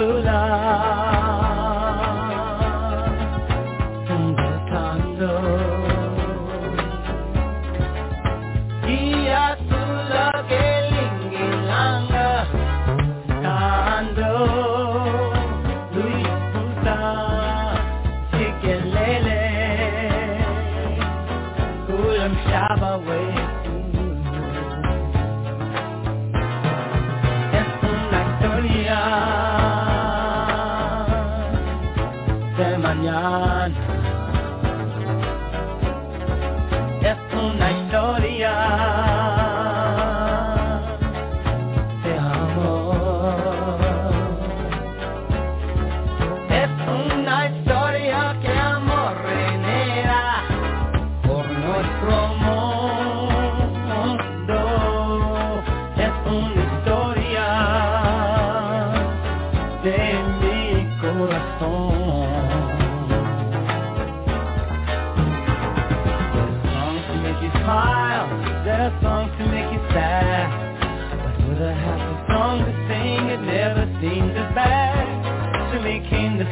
Love. de mañana.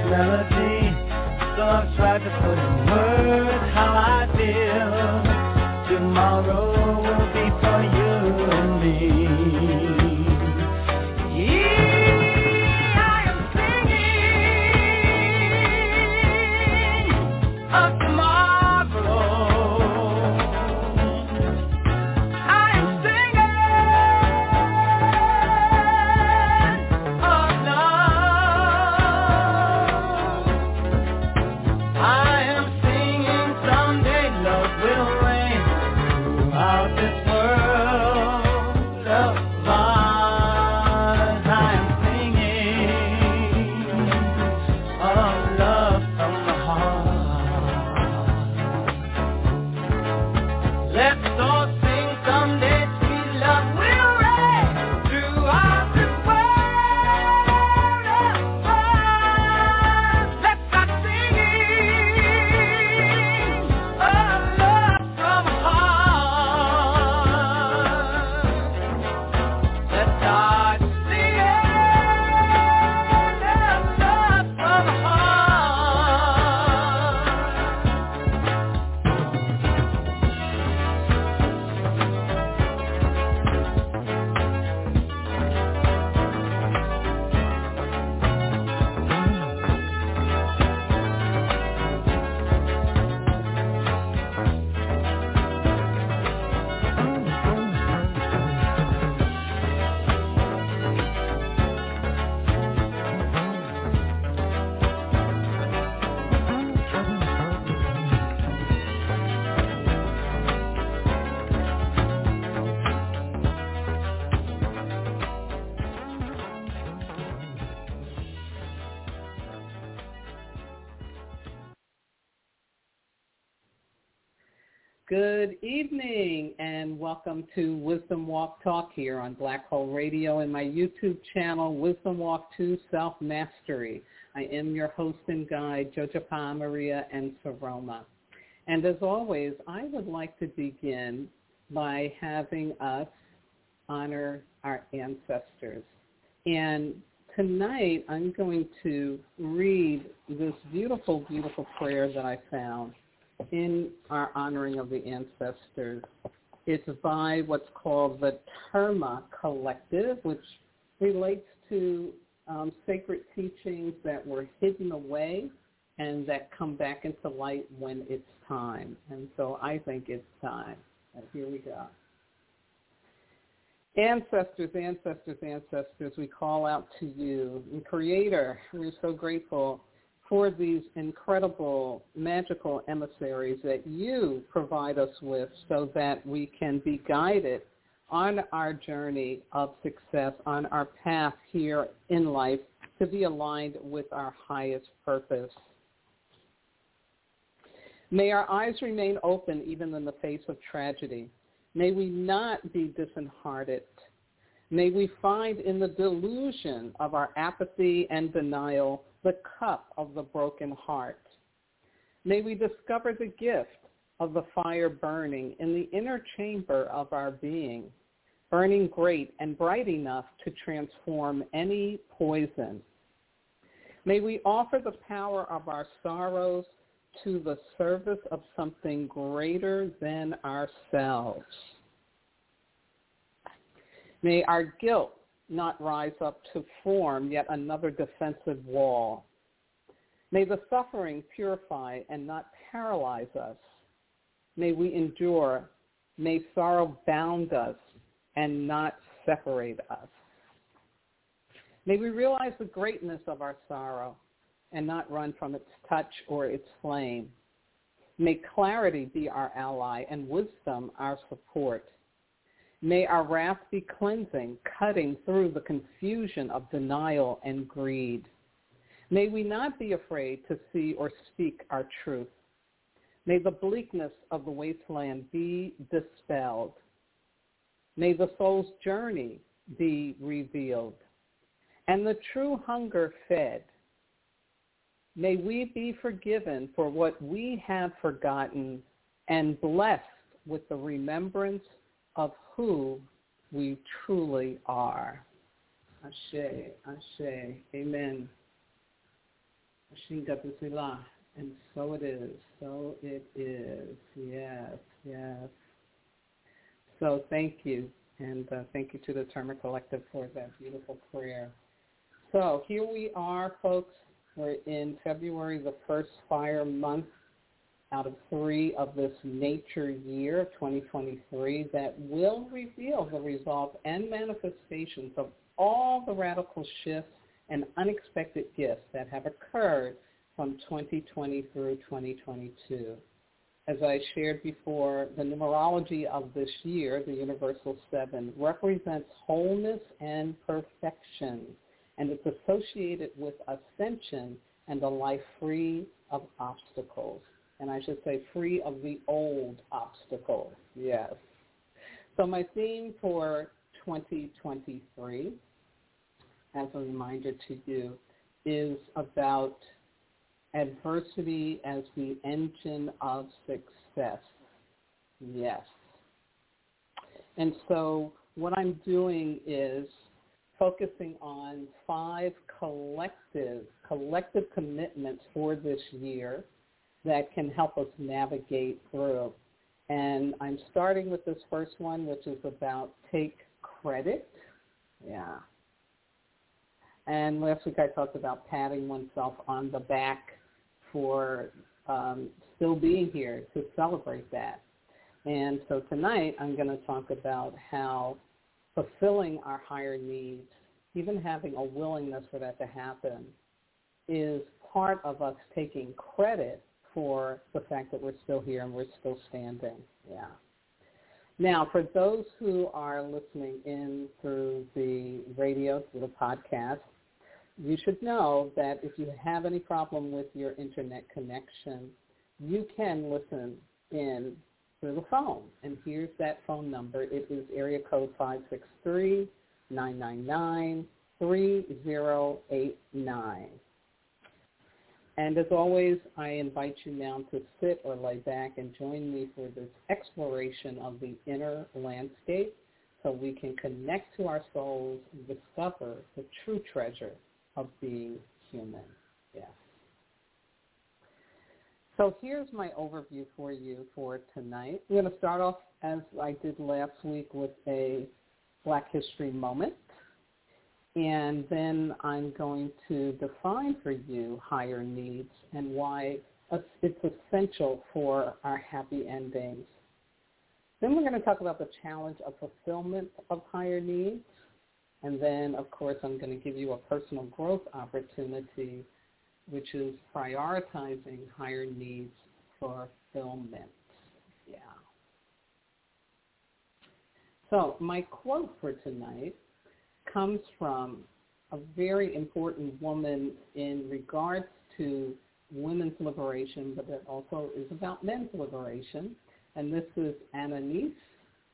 Good welcome to Wisdom Walk Talk here on Blog Talk Radio and my YouTube channel, Wisdom Walk 2 Self-Mastery. I am your host and guide, Jojo Maria and Saroma. And as always, I would like to begin by having us honor our ancestors. And tonight I'm going to read this beautiful, beautiful prayer that I found in our honoring of the ancestors. It's by what's called the Terma Collective, which relates to um, sacred teachings that were hidden away and that come back into light when it's time. And so I think it's time. And here we go. Ancestors, ancestors, ancestors, we call out to you. And Creator, we're so grateful for these incredible magical emissaries that you provide us with so that we can be guided on our journey of success, on our path here in life to be aligned with our highest purpose. May our eyes remain open even in the face of tragedy. May we not be disheartened. May we find in the delusion of our apathy and denial the cup of the broken heart. May we discover the gift of the fire burning in the inner chamber of our being, burning great and bright enough to transform any poison. May we offer the power of our sorrows to the service of something greater than ourselves. May our guilt not rise up to form yet another defensive wall. May the suffering purify and not paralyze us. May we endure. May sorrow bound us and not separate us. May we realize the greatness of our sorrow and not run from its touch or its flame. May clarity be our ally and wisdom our support. May our wrath be cleansing, cutting through the confusion of denial and greed. May we not be afraid to see or speak our truth. May the bleakness of the wasteland be dispelled. May the soul's journey be revealed and the true hunger fed. May we be forgiven for what we have forgotten and blessed with the remembrance of who we truly are. Ashe, Ashe, Amen. And so it is, so it is. Yes, yes. So thank you, and uh, thank you to the Terma Collective for that beautiful prayer. So here we are, folks. We're in February, the first fire month out of three of this nature year of 2023 that will reveal the results and manifestations of all the radical shifts and unexpected gifts that have occurred from 2020 through 2022. As I shared before, the numerology of this year, the Universal Seven, represents wholeness and perfection and it's associated with ascension and a life free of obstacles. And I should say free of the old obstacles, yes. So my theme for 2023, as a reminder to you, is about adversity as the engine of success. Yes. And so what I'm doing is focusing on five collective collective commitments for this year that can help us navigate through. And I'm starting with this first one, which is about take credit. Yeah. And last week I talked about patting oneself on the back for um, still being here to celebrate that. And so tonight I'm going to talk about how fulfilling our higher needs, even having a willingness for that to happen, is part of us taking credit for the fact that we're still here and we're still standing. Yeah. Now, for those who are listening in through the radio, through the podcast, you should know that if you have any problem with your internet connection, you can listen in through the phone. And here's that phone number. It is area code 563-999-3089. And as always, I invite you now to sit or lay back and join me for this exploration of the inner landscape so we can connect to our souls and discover the true treasure of being human. Yes. So here's my overview for you for tonight. I'm going to start off, as I did last week, with a Black History moment. And then I'm going to define for you higher needs and why it's essential for our happy endings. Then we're going to talk about the challenge of fulfillment of higher needs. And then, of course, I'm going to give you a personal growth opportunity which is prioritizing higher needs for fulfillment. Yeah. So my quote for tonight comes from a very important woman in regards to women's liberation, but it also is about men's liberation. And this is Anais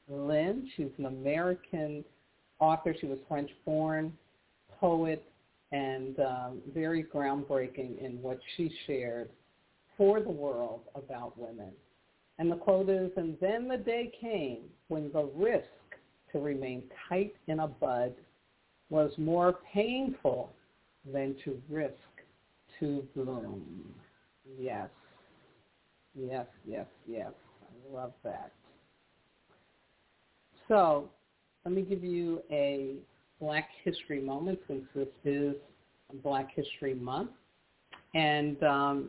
Nin. She's an American author. She was French-born, poet, and um, very groundbreaking in what she shared for the world about women. And the quote is, and then the day came when the risk to remain tight in a bud was more painful than to risk to bloom. Yes. Yes, yes, yes. I love that. So let me give you a Black History moment since this is Black History Month. And um,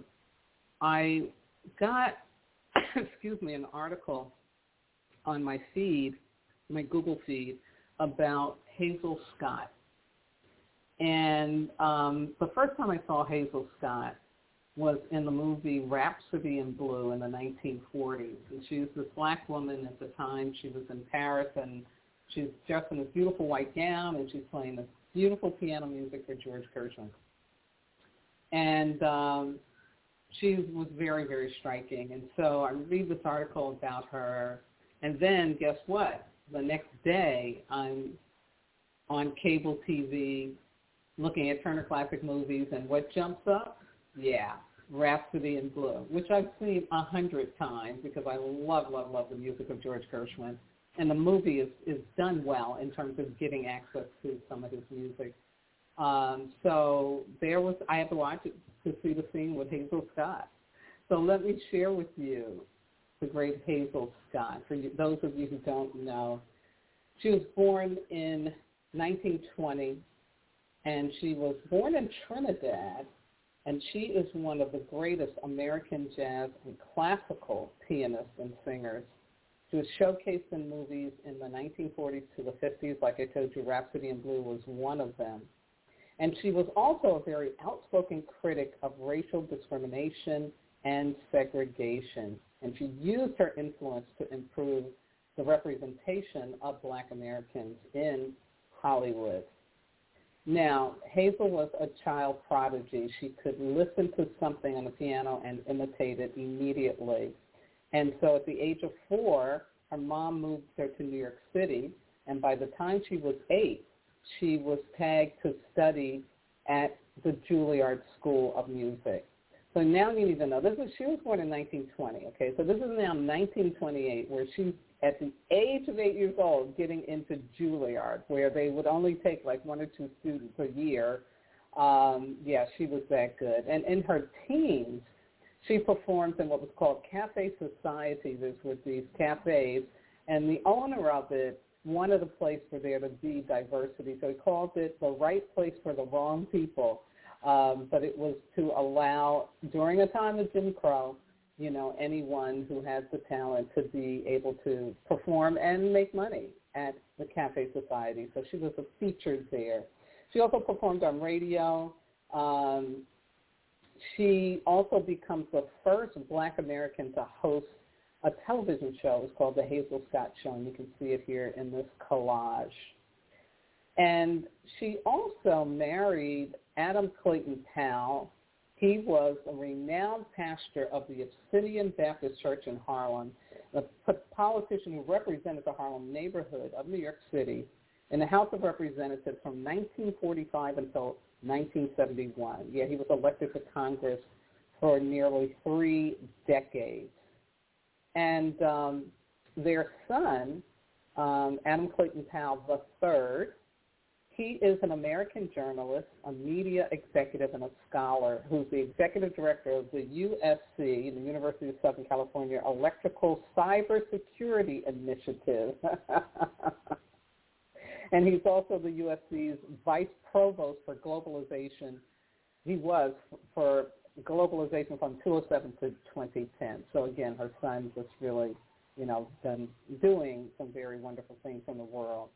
I got, excuse me, an article on my feed, my Google feed, about Hazel Scott. And um, the first time I saw Hazel Scott was in the movie Rhapsody in Blue in the 1940s. And she was this black woman at the time. She was in Paris and she's dressed in this beautiful white gown and she's playing this beautiful piano music for George Gershwin. And um, she was very, very striking. And so I read this article about her. And then guess what? The next day I'm on cable TV looking at Turner Classic Movies and what jumps up? Yeah, Rhapsody in Blue, which I've seen a hundred times because I love, love, love the music of George Gershwin. And the movie is, is done well in terms of getting access to some of his music. Um, so there was, I had to watch it to see the scene with Hazel Scott. So let me share with you the great Hazel Scott. For you, those of you who don't know, she was born in 1920, and she was born in Trinidad, and she is one of the greatest American jazz and classical pianists and singers. She was showcased in movies in the 1940s to the 50s. Like I told you, Rhapsody in Blue was one of them. And she was also a very outspoken critic of racial discrimination and segregation. And she used her influence to improve the representation of black Americans in Hollywood. Now, Hazel was a child prodigy. She could listen to something on the piano and imitate it immediately. And so at the age of four, her mom moved her to New York City. And by the time she was eight, she was tagged to study at the Juilliard School of Music. So now you need to know, this is, she was born in 1920, okay? So this is now 1928 where she's at the age of eight years old getting into Juilliard, where they would only take like one or two students a year. Um, yeah, she was that good. And in her teens, she performed in what was called cafe societies. These were these cafes, and the owner of it wanted a place for there to be diversity. So he called it the right place for the wrong people. Um, but it was to allow, during a time of Jim Crow, you know, anyone who has the talent to be able to perform and make money at the Cafe Society. So she was featured there. She also performed on radio. Um, she also becomes the first black American to host a television show. It's called The Hazel Scott Show, and you can see it here in this collage. And she also married Adam Clayton Powell, he was a renowned pastor of the Abyssinian Baptist Church in Harlem, a politician who represented the Harlem neighborhood of New York City in the House of Representatives from 1945 until 1971. Yeah, he was elected to Congress for nearly three decades. And um, their son, um, Adam Clayton Powell III, he is an American journalist, a media executive, and a scholar who's the executive director of the USC, the University of Southern California Election Cybersecurity Initiative. and he's also the USC's vice provost for globalization. He was for globalization from 2007 to 2010. So again, her son just really, you know, been doing some very wonderful things in the world.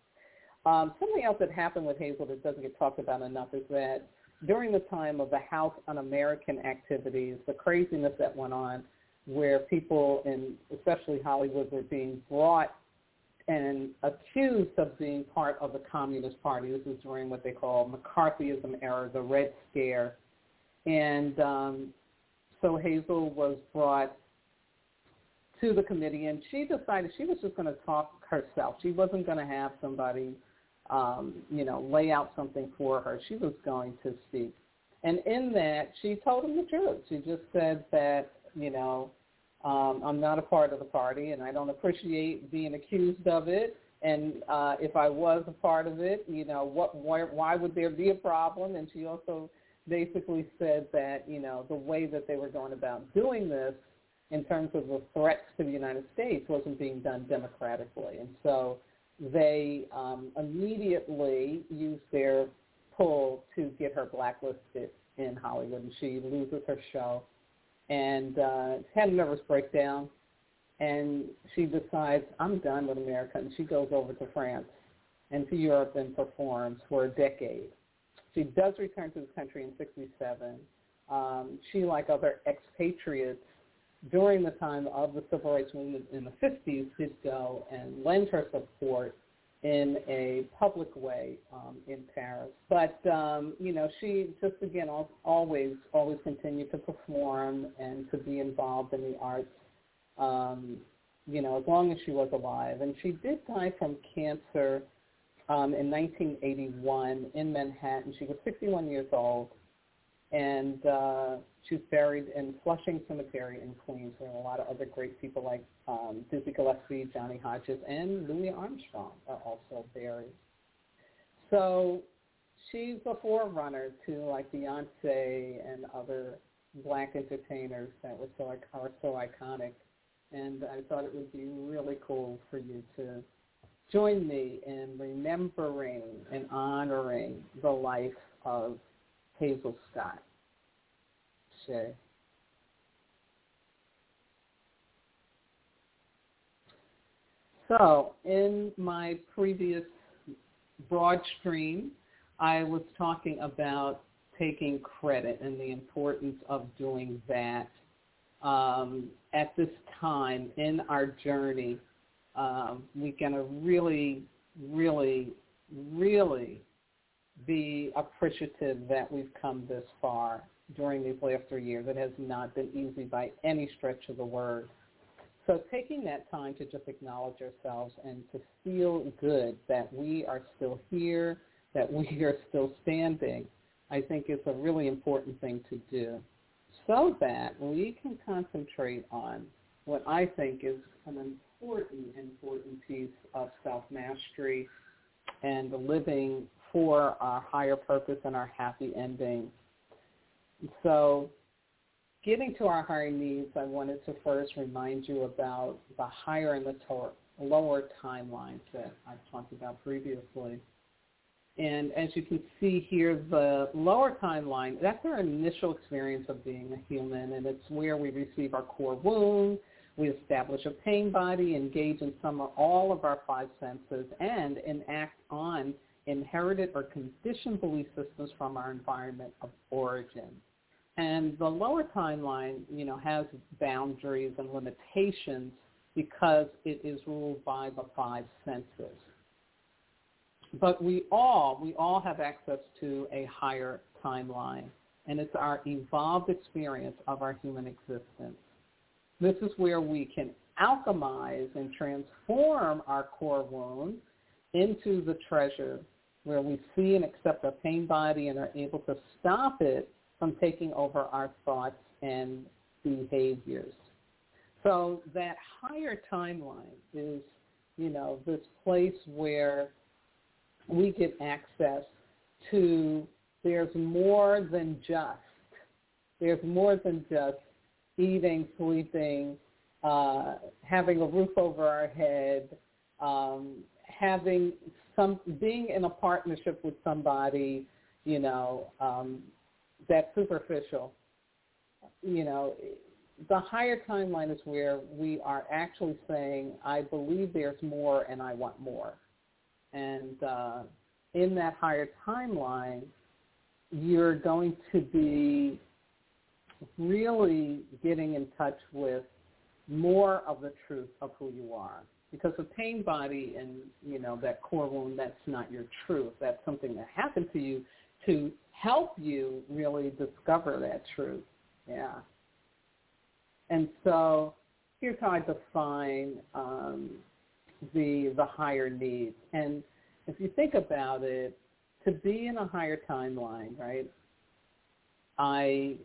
Um, something else that happened with Hazel that doesn't get talked about enough is that during the time of the House Un-American activities, the craziness that went on, where people in especially Hollywood were being brought and accused of being part of the Communist Party. This is during what they call McCarthyism era, the Red Scare. And um, so Hazel was brought to the committee, and she decided she was just going to talk herself. She wasn't going to have somebody, um, you know, lay out something for her. She was going to speak. And in that, she told him the truth. She just said that, you know, um, I'm not a part of the party, and I don't appreciate being accused of it. And uh, if I was a part of it, you know, what, why, why would there be a problem? And she also basically said that, you know, the way that they were going about doing this in terms of the threats to the United States wasn't being done democratically. And so they um, immediately used their pull to get her blacklisted in Hollywood, and she loses her show and uh, had a nervous breakdown. And she decides, I'm done with America, and she goes over to France and to Europe and performs for a decade. She does return to the country in 67. Um, she, like other expatriates, during the time of the civil rights movement in the 50s, did go and lend her support in a public way um, in Paris. But um, you know, she just again always always continued to perform and to be involved in the arts. Um, you know, as long as she was alive, and she did die from cancer um, in 1981 in Manhattan. She was 61 years old, and uh, she's buried in Flushing Cemetery in Queens. There are a lot of other great people like um, Dizzy Gillespie, Johnny Hodges, and Louis Armstrong are also buried. So she's a forerunner to like Beyonce and other black entertainers that were so are so iconic. And I thought it would be really cool for you to join me in remembering and honoring the life of Hazel Scott. Shay. So in my previous broad stream, I was talking about taking credit and the importance of doing that um, at this time in our journey. Um, we can really, really, really be appreciative that we've come this far during these last three years. It has not been easy by any stretch of the word. So taking that time to just acknowledge ourselves and to feel good that we are still here, that we are still standing, I think is a really important thing to do so that we can concentrate on what I think is an important, important piece of self-mastery and the living for our higher purpose and our happy ending. So getting to our higher needs, I wanted to first remind you about the higher and the lower timelines that I've talked about previously. And as you can see here, the lower timeline, that's our initial experience of being a human, and it's where we receive our core wound, we establish a pain body, engage in some or all of our five senses, and enact on inherited or conditioned belief systems from our environment of origin. And the lower timeline, you know, has boundaries and limitations because it is ruled by the five senses. But we all, we all have access to a higher timeline, and it's our evolved experience of our human existence. This is where we can alchemize and transform our core wound into the treasure where we see and accept our pain body and are able to stop it from taking over our thoughts and behaviors. So that higher timeline is, you know, this place where we get access to there's more than just, there's more than just eating, sleeping, uh, having a roof over our head, um, having some being in a partnership with somebody, you know, um, that's superficial. You know, the higher timeline is where we are actually saying, I believe there's more and I want more. And uh, in that higher timeline, you're going to be really getting in touch with more of the truth of who you are. Because the pain body and, you know, that core wound, that's not your truth. That's something that happened to you to help you really discover that truth. Yeah. And so here's how I define um, the the higher needs. And if you think about it, to be in a higher timeline, right? I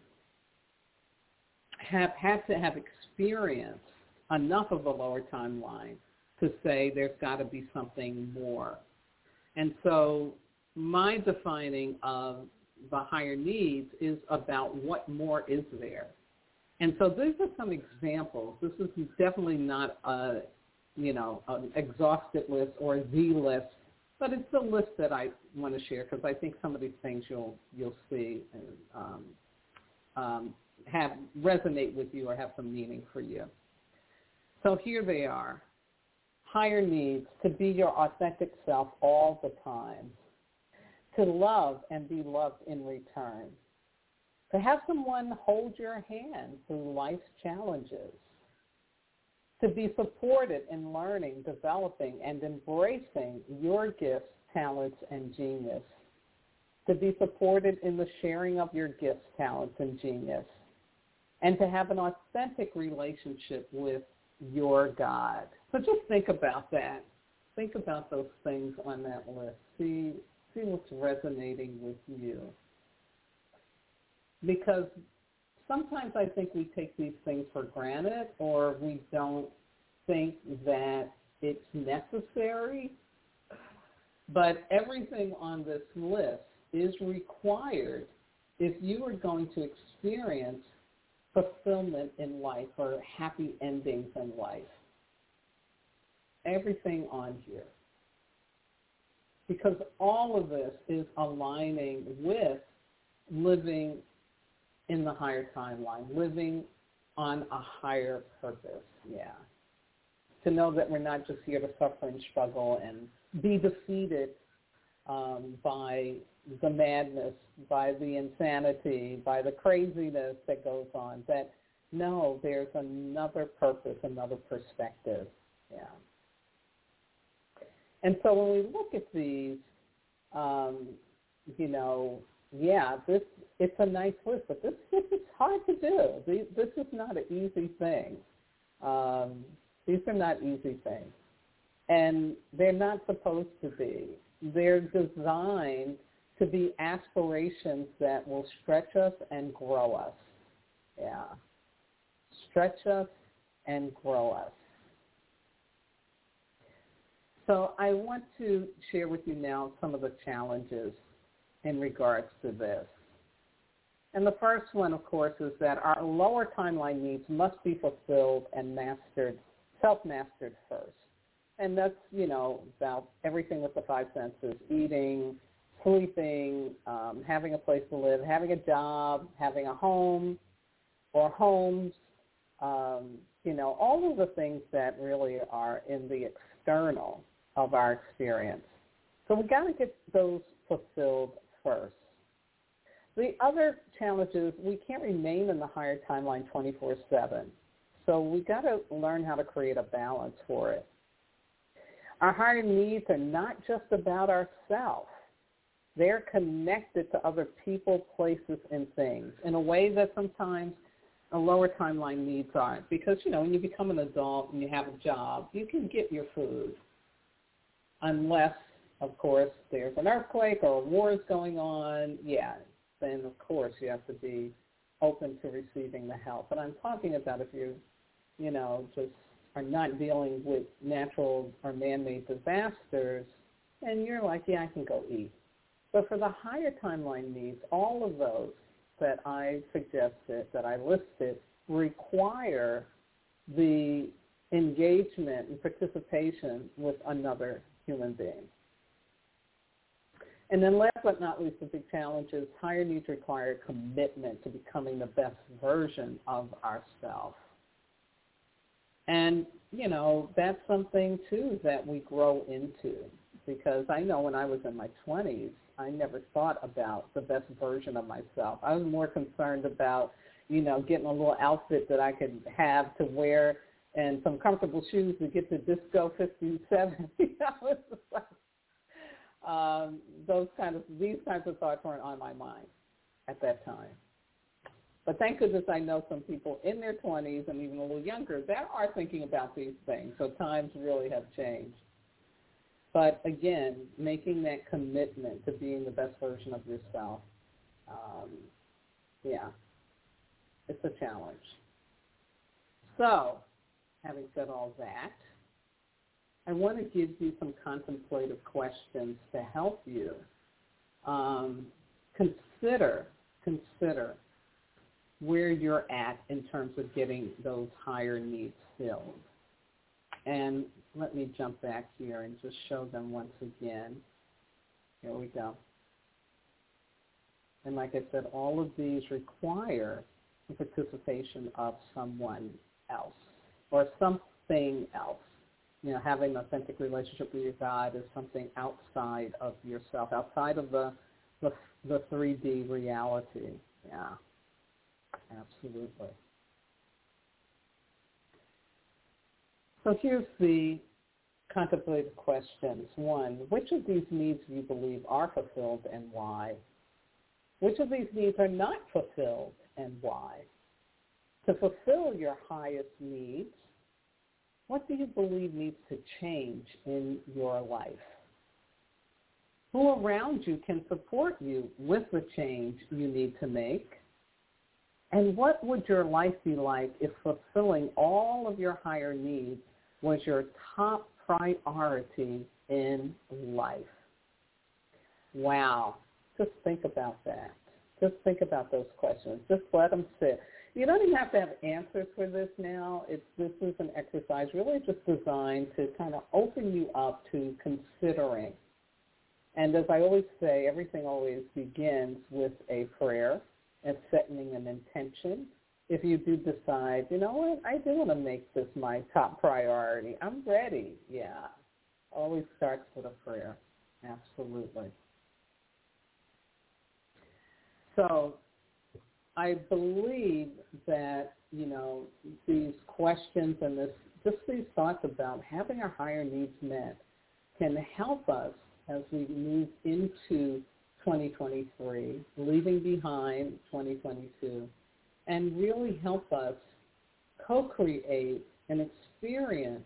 have had to have experienced enough of a lower timeline to say there's got to be something more. And so my defining of the higher needs is about what more is there. And so these are some examples. This is definitely not a, you know, an exhaustive list or the list, but it's a list that I want to share because I think some of these things you'll you'll see and um, um, have resonate with you or have some meaning for you. So here they are. Higher needs to be your authentic self all the time, to love and be loved in return, to have someone hold your hand through life's challenges, to be supported in learning, developing, and embracing your gifts, talents, and genius, to be supported in the sharing of your gifts, talents, and genius, and to have an authentic relationship with your God. So just think about that. Think about those things on that list. See see what's resonating with you. Because sometimes I think we take these things for granted or we don't think that it's necessary. But everything on this list is required if you are going to experience fulfillment in life or happy endings in life. Everything on here. Because all of this is aligning with living in the higher timeline, living on a higher purpose. Yeah. To know that we're not just here to suffer and struggle and be defeated um, by the madness, by the insanity, by the craziness that goes on. That no, there's another purpose, another perspective. Yeah. And so when we look at these, um, you know, yeah, this it's a nice list, but this is hard to do. This is not an easy thing. Um, these are not easy things, and they're not supposed to be. They're designed to be aspirations that will stretch us and grow us. Yeah. Stretch us and grow us. So I want to share with you now some of the challenges in regards to this. And the first one, of course, is that our lower timeline needs must be fulfilled and mastered, self-mastered first. And that's, you know, about everything with the five senses, eating, sleeping, um, having a place to live, having a job, having a home or homes, um, you know, all of the things that really are in the external of our experience. So we got to get those fulfilled first. The other challenge is we can't remain in the higher timeline 24-7. So we got to learn how to create a balance for it. Our higher needs are not just about ourselves. They're connected to other people, places, and things in a way that sometimes a lower timeline needs aren't. Because, you know, when you become an adult and you have a job, you can get your food unless, of course, there's an earthquake or a war is going on. Yeah, then, of course, you have to be open to receiving the help. But I'm talking about if you, you know, just are not dealing with natural or man-made disasters, and you're like, yeah, I can go eat but for the higher timeline needs, all of those that I suggested, that I listed, require the engagement and participation with another human being. And then last but not least, the big challenge is higher needs require commitment to becoming the best version of ourselves. And, you know, that's something too that we grow into because I know when I was in my 20s, I never thought about the best version of myself. I was more concerned about, you know, getting a little outfit that I could have to wear and some comfortable shoes to get to disco 57. you know, like, um, those kind of these kinds of thoughts weren't on my mind at that time. But thank goodness I know some people in their 20s and even a little younger that are thinking about these things. So times really have changed. But again, making that commitment to being the best version of yourself, um, yeah, it's a challenge. So, having said all that, I want to give you some contemplative questions to help you um, consider consider where you're at in terms of getting those higher needs filled. And let me jump back here and just show them once again. Here we go. And like I said, all of these require the participation of someone else or something else. You know, having an authentic relationship with your God is something outside of yourself, outside of the the, the 3D reality. Yeah, absolutely. So here's the contemplative questions. One, which of these needs do you believe are fulfilled and why? Which of these needs are not fulfilled and why? To fulfill your highest needs, what do you believe needs to change in your life? Who around you can support you with the change you need to make? And what would your life be like if fulfilling all of your higher needs was your top priority in life? Wow. Just think about that. Just think about those questions. Just let them sit. You don't even have to have answers for this now. It's, this is an exercise really just designed to kind of open you up to considering. And as I always say, everything always begins with a prayer and setting an intention if you do decide, you know what, I do want to make this my top priority. I'm ready. Yeah. Always starts with a prayer. Absolutely. So I believe that, you know, these questions and this just these thoughts about having our higher needs met can help us as we move into 2023, leaving behind 2022 and really help us co-create an experience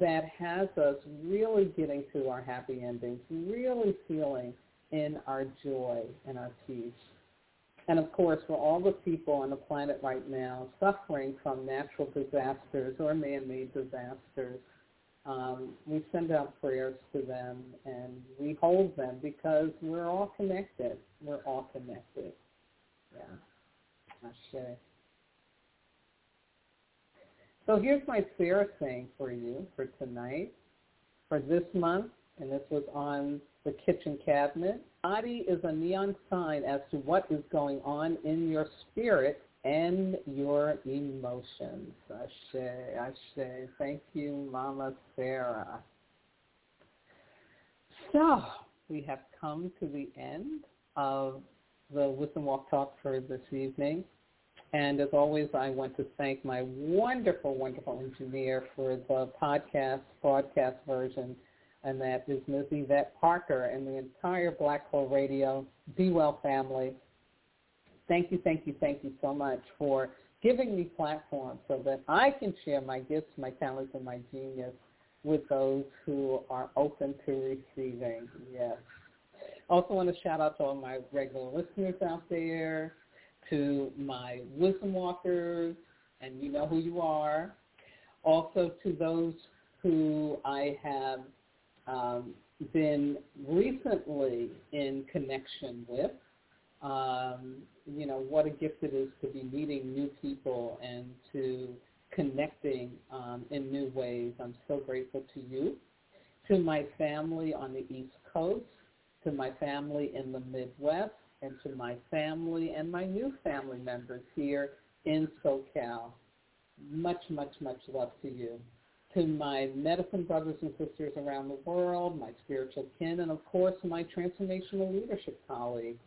that has us really getting to our happy endings, really feeling in our joy and our peace. And of course, for all the people on the planet right now suffering from natural disasters or man-made disasters, um, we send out prayers to them and we hold them because we're all connected. We're all connected. Yeah. So here's my fair saying for you for tonight, for this month, and this was on the kitchen cabinet. Body is a neon sign as to what is going on in your spirit and your emotions. Ashe, Ashe. Thank you, Mama Sarah. So we have come to the end of the Wisdom Walk Talk for this evening. And as always, I want to thank my wonderful, wonderful engineer for the podcast, broadcast version, and that is Ms. Yvette Parker and the entire Blog Talk Radio Be Well family. Thank you, thank you, thank you so much for giving me platform so that I can share my gifts, my talents, and my genius with those who are open to receiving. Yes. Also want to shout out to all my regular listeners out there, to my wisdom walkers, and you know who you are. Also to those who I have um, been recently in connection with. Um, you know, what a gift it is to be meeting new people and to connecting um, in new ways. I'm so grateful to you. To my family on the East Coast, to my family in the Midwest, and to my family and my new family members here in SoCal. Much, much, much love to you. to my medicine brothers and sisters around the world, my spiritual kin, and of course my transformational leadership colleagues.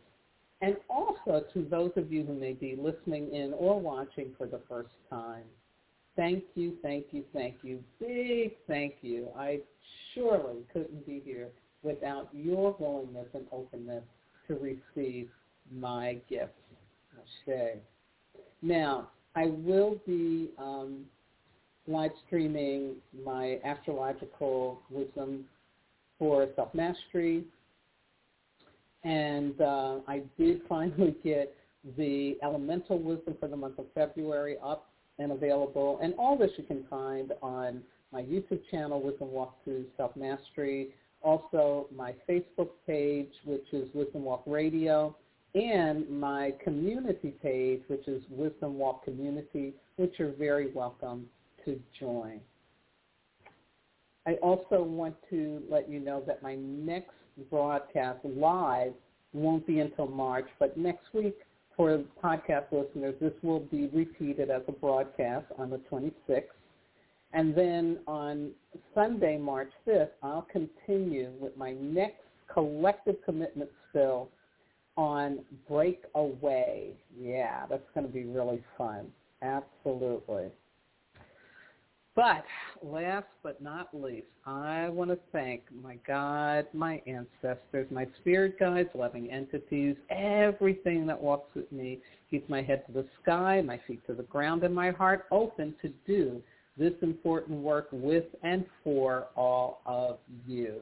And also to those of you who may be listening in or watching for the first time. Thank you, thank you, thank you. Big thank you. I surely couldn't be here without your willingness and openness to receive my gifts. Ashe. Now, I will be um, live streaming my astrological wisdom for self-mastery. And uh, I did finally get the elemental wisdom for the month of February up and available. And all this you can find on my YouTube channel, Wisdom Walk to Self-Mastery, also my Facebook page, which is Wisdom Walk Radio, and my community page, which is Wisdom Walk Community, which you're very welcome to join. I also want to let you know that my next broadcast live won't be until March, but next week for podcast listeners, this will be repeated as a broadcast on the 26th. And then on Sunday, March 5th, I'll continue with my next collective commitment spill on Breakaway. Yeah, that's going to be really fun. Absolutely. But last but not least, I want to thank my God, my ancestors, my spirit guides, loving entities, everything that walks with me, keeps my head to the sky, my feet to the ground, and my heart open to do this important work with and for all of you.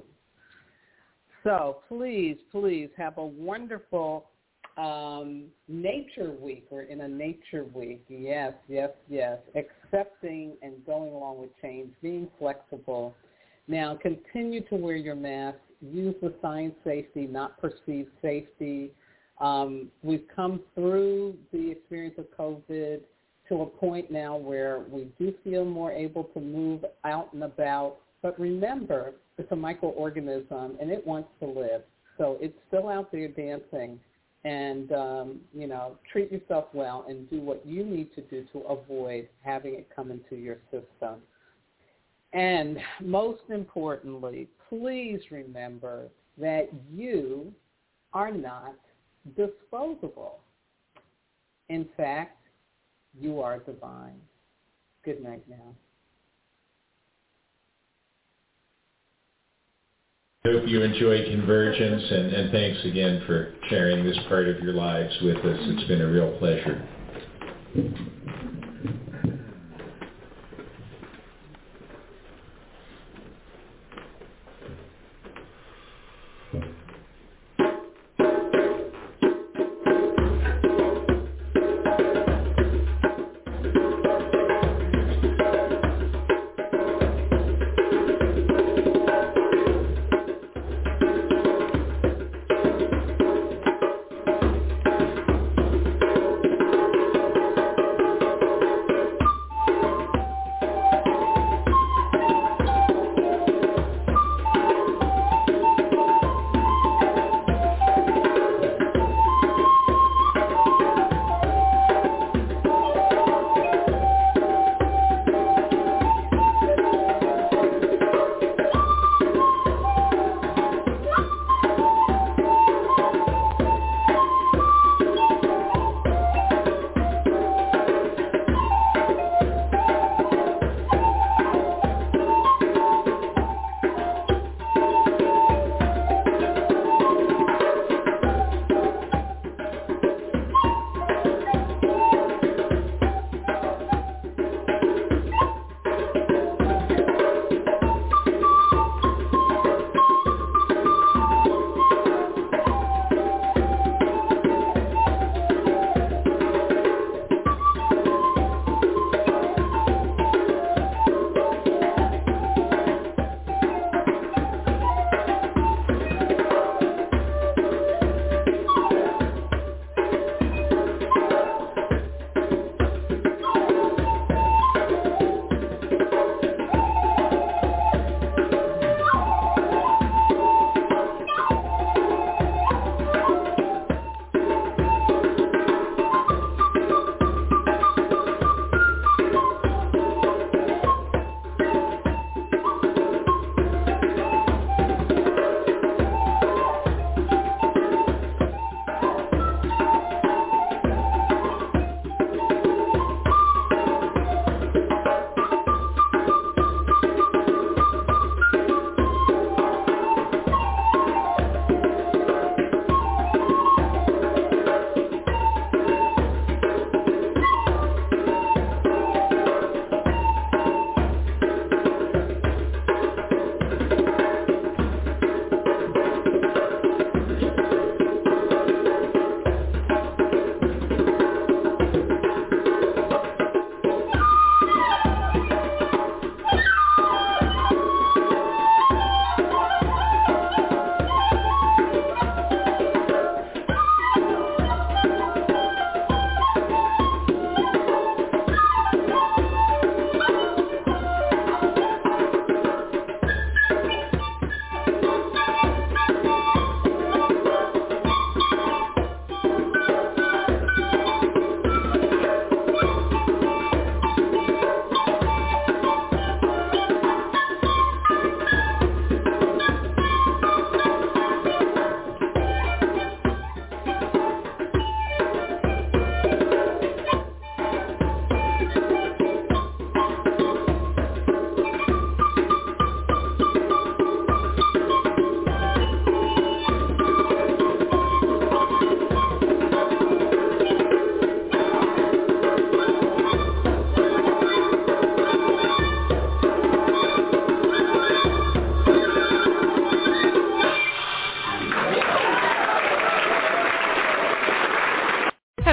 So please, please have a wonderful um, nature week. We're in a nature week. Yes, yes, yes. Accepting and going along with change, being flexible. Now continue to wear your mask. Use the sign safety, not perceived safety. Um, we've come through the experience of COVID to a point now where we do feel more able to move out and about. But remember, it's a microorganism and it wants to live. So it's still out there dancing and um, you know treat yourself well and do what you need to do to avoid having it come into your system. And most importantly, please remember that you are not disposable. In fact, you are divine. Good night now. Hope you enjoy Convergence, and, and thanks again for sharing this part of your lives with us. It's been a real pleasure.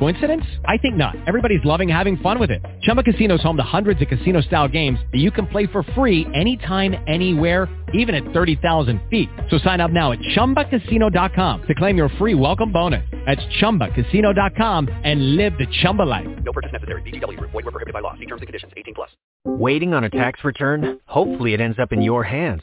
Coincidence? I think not. Everybody's loving having fun with it. Chumba Casino is home to hundreds of casino-style games that you can play for free anytime, anywhere, even at 30,000 feet. So sign up now at ChumbaCasino.com to claim your free welcome bonus. That's ChumbaCasino.com and live the Chumba life. No purchase necessary. VGW. Void were prohibited by law. See terms and conditions. 18 plus. Waiting on a tax return? Hopefully it ends up in your hands.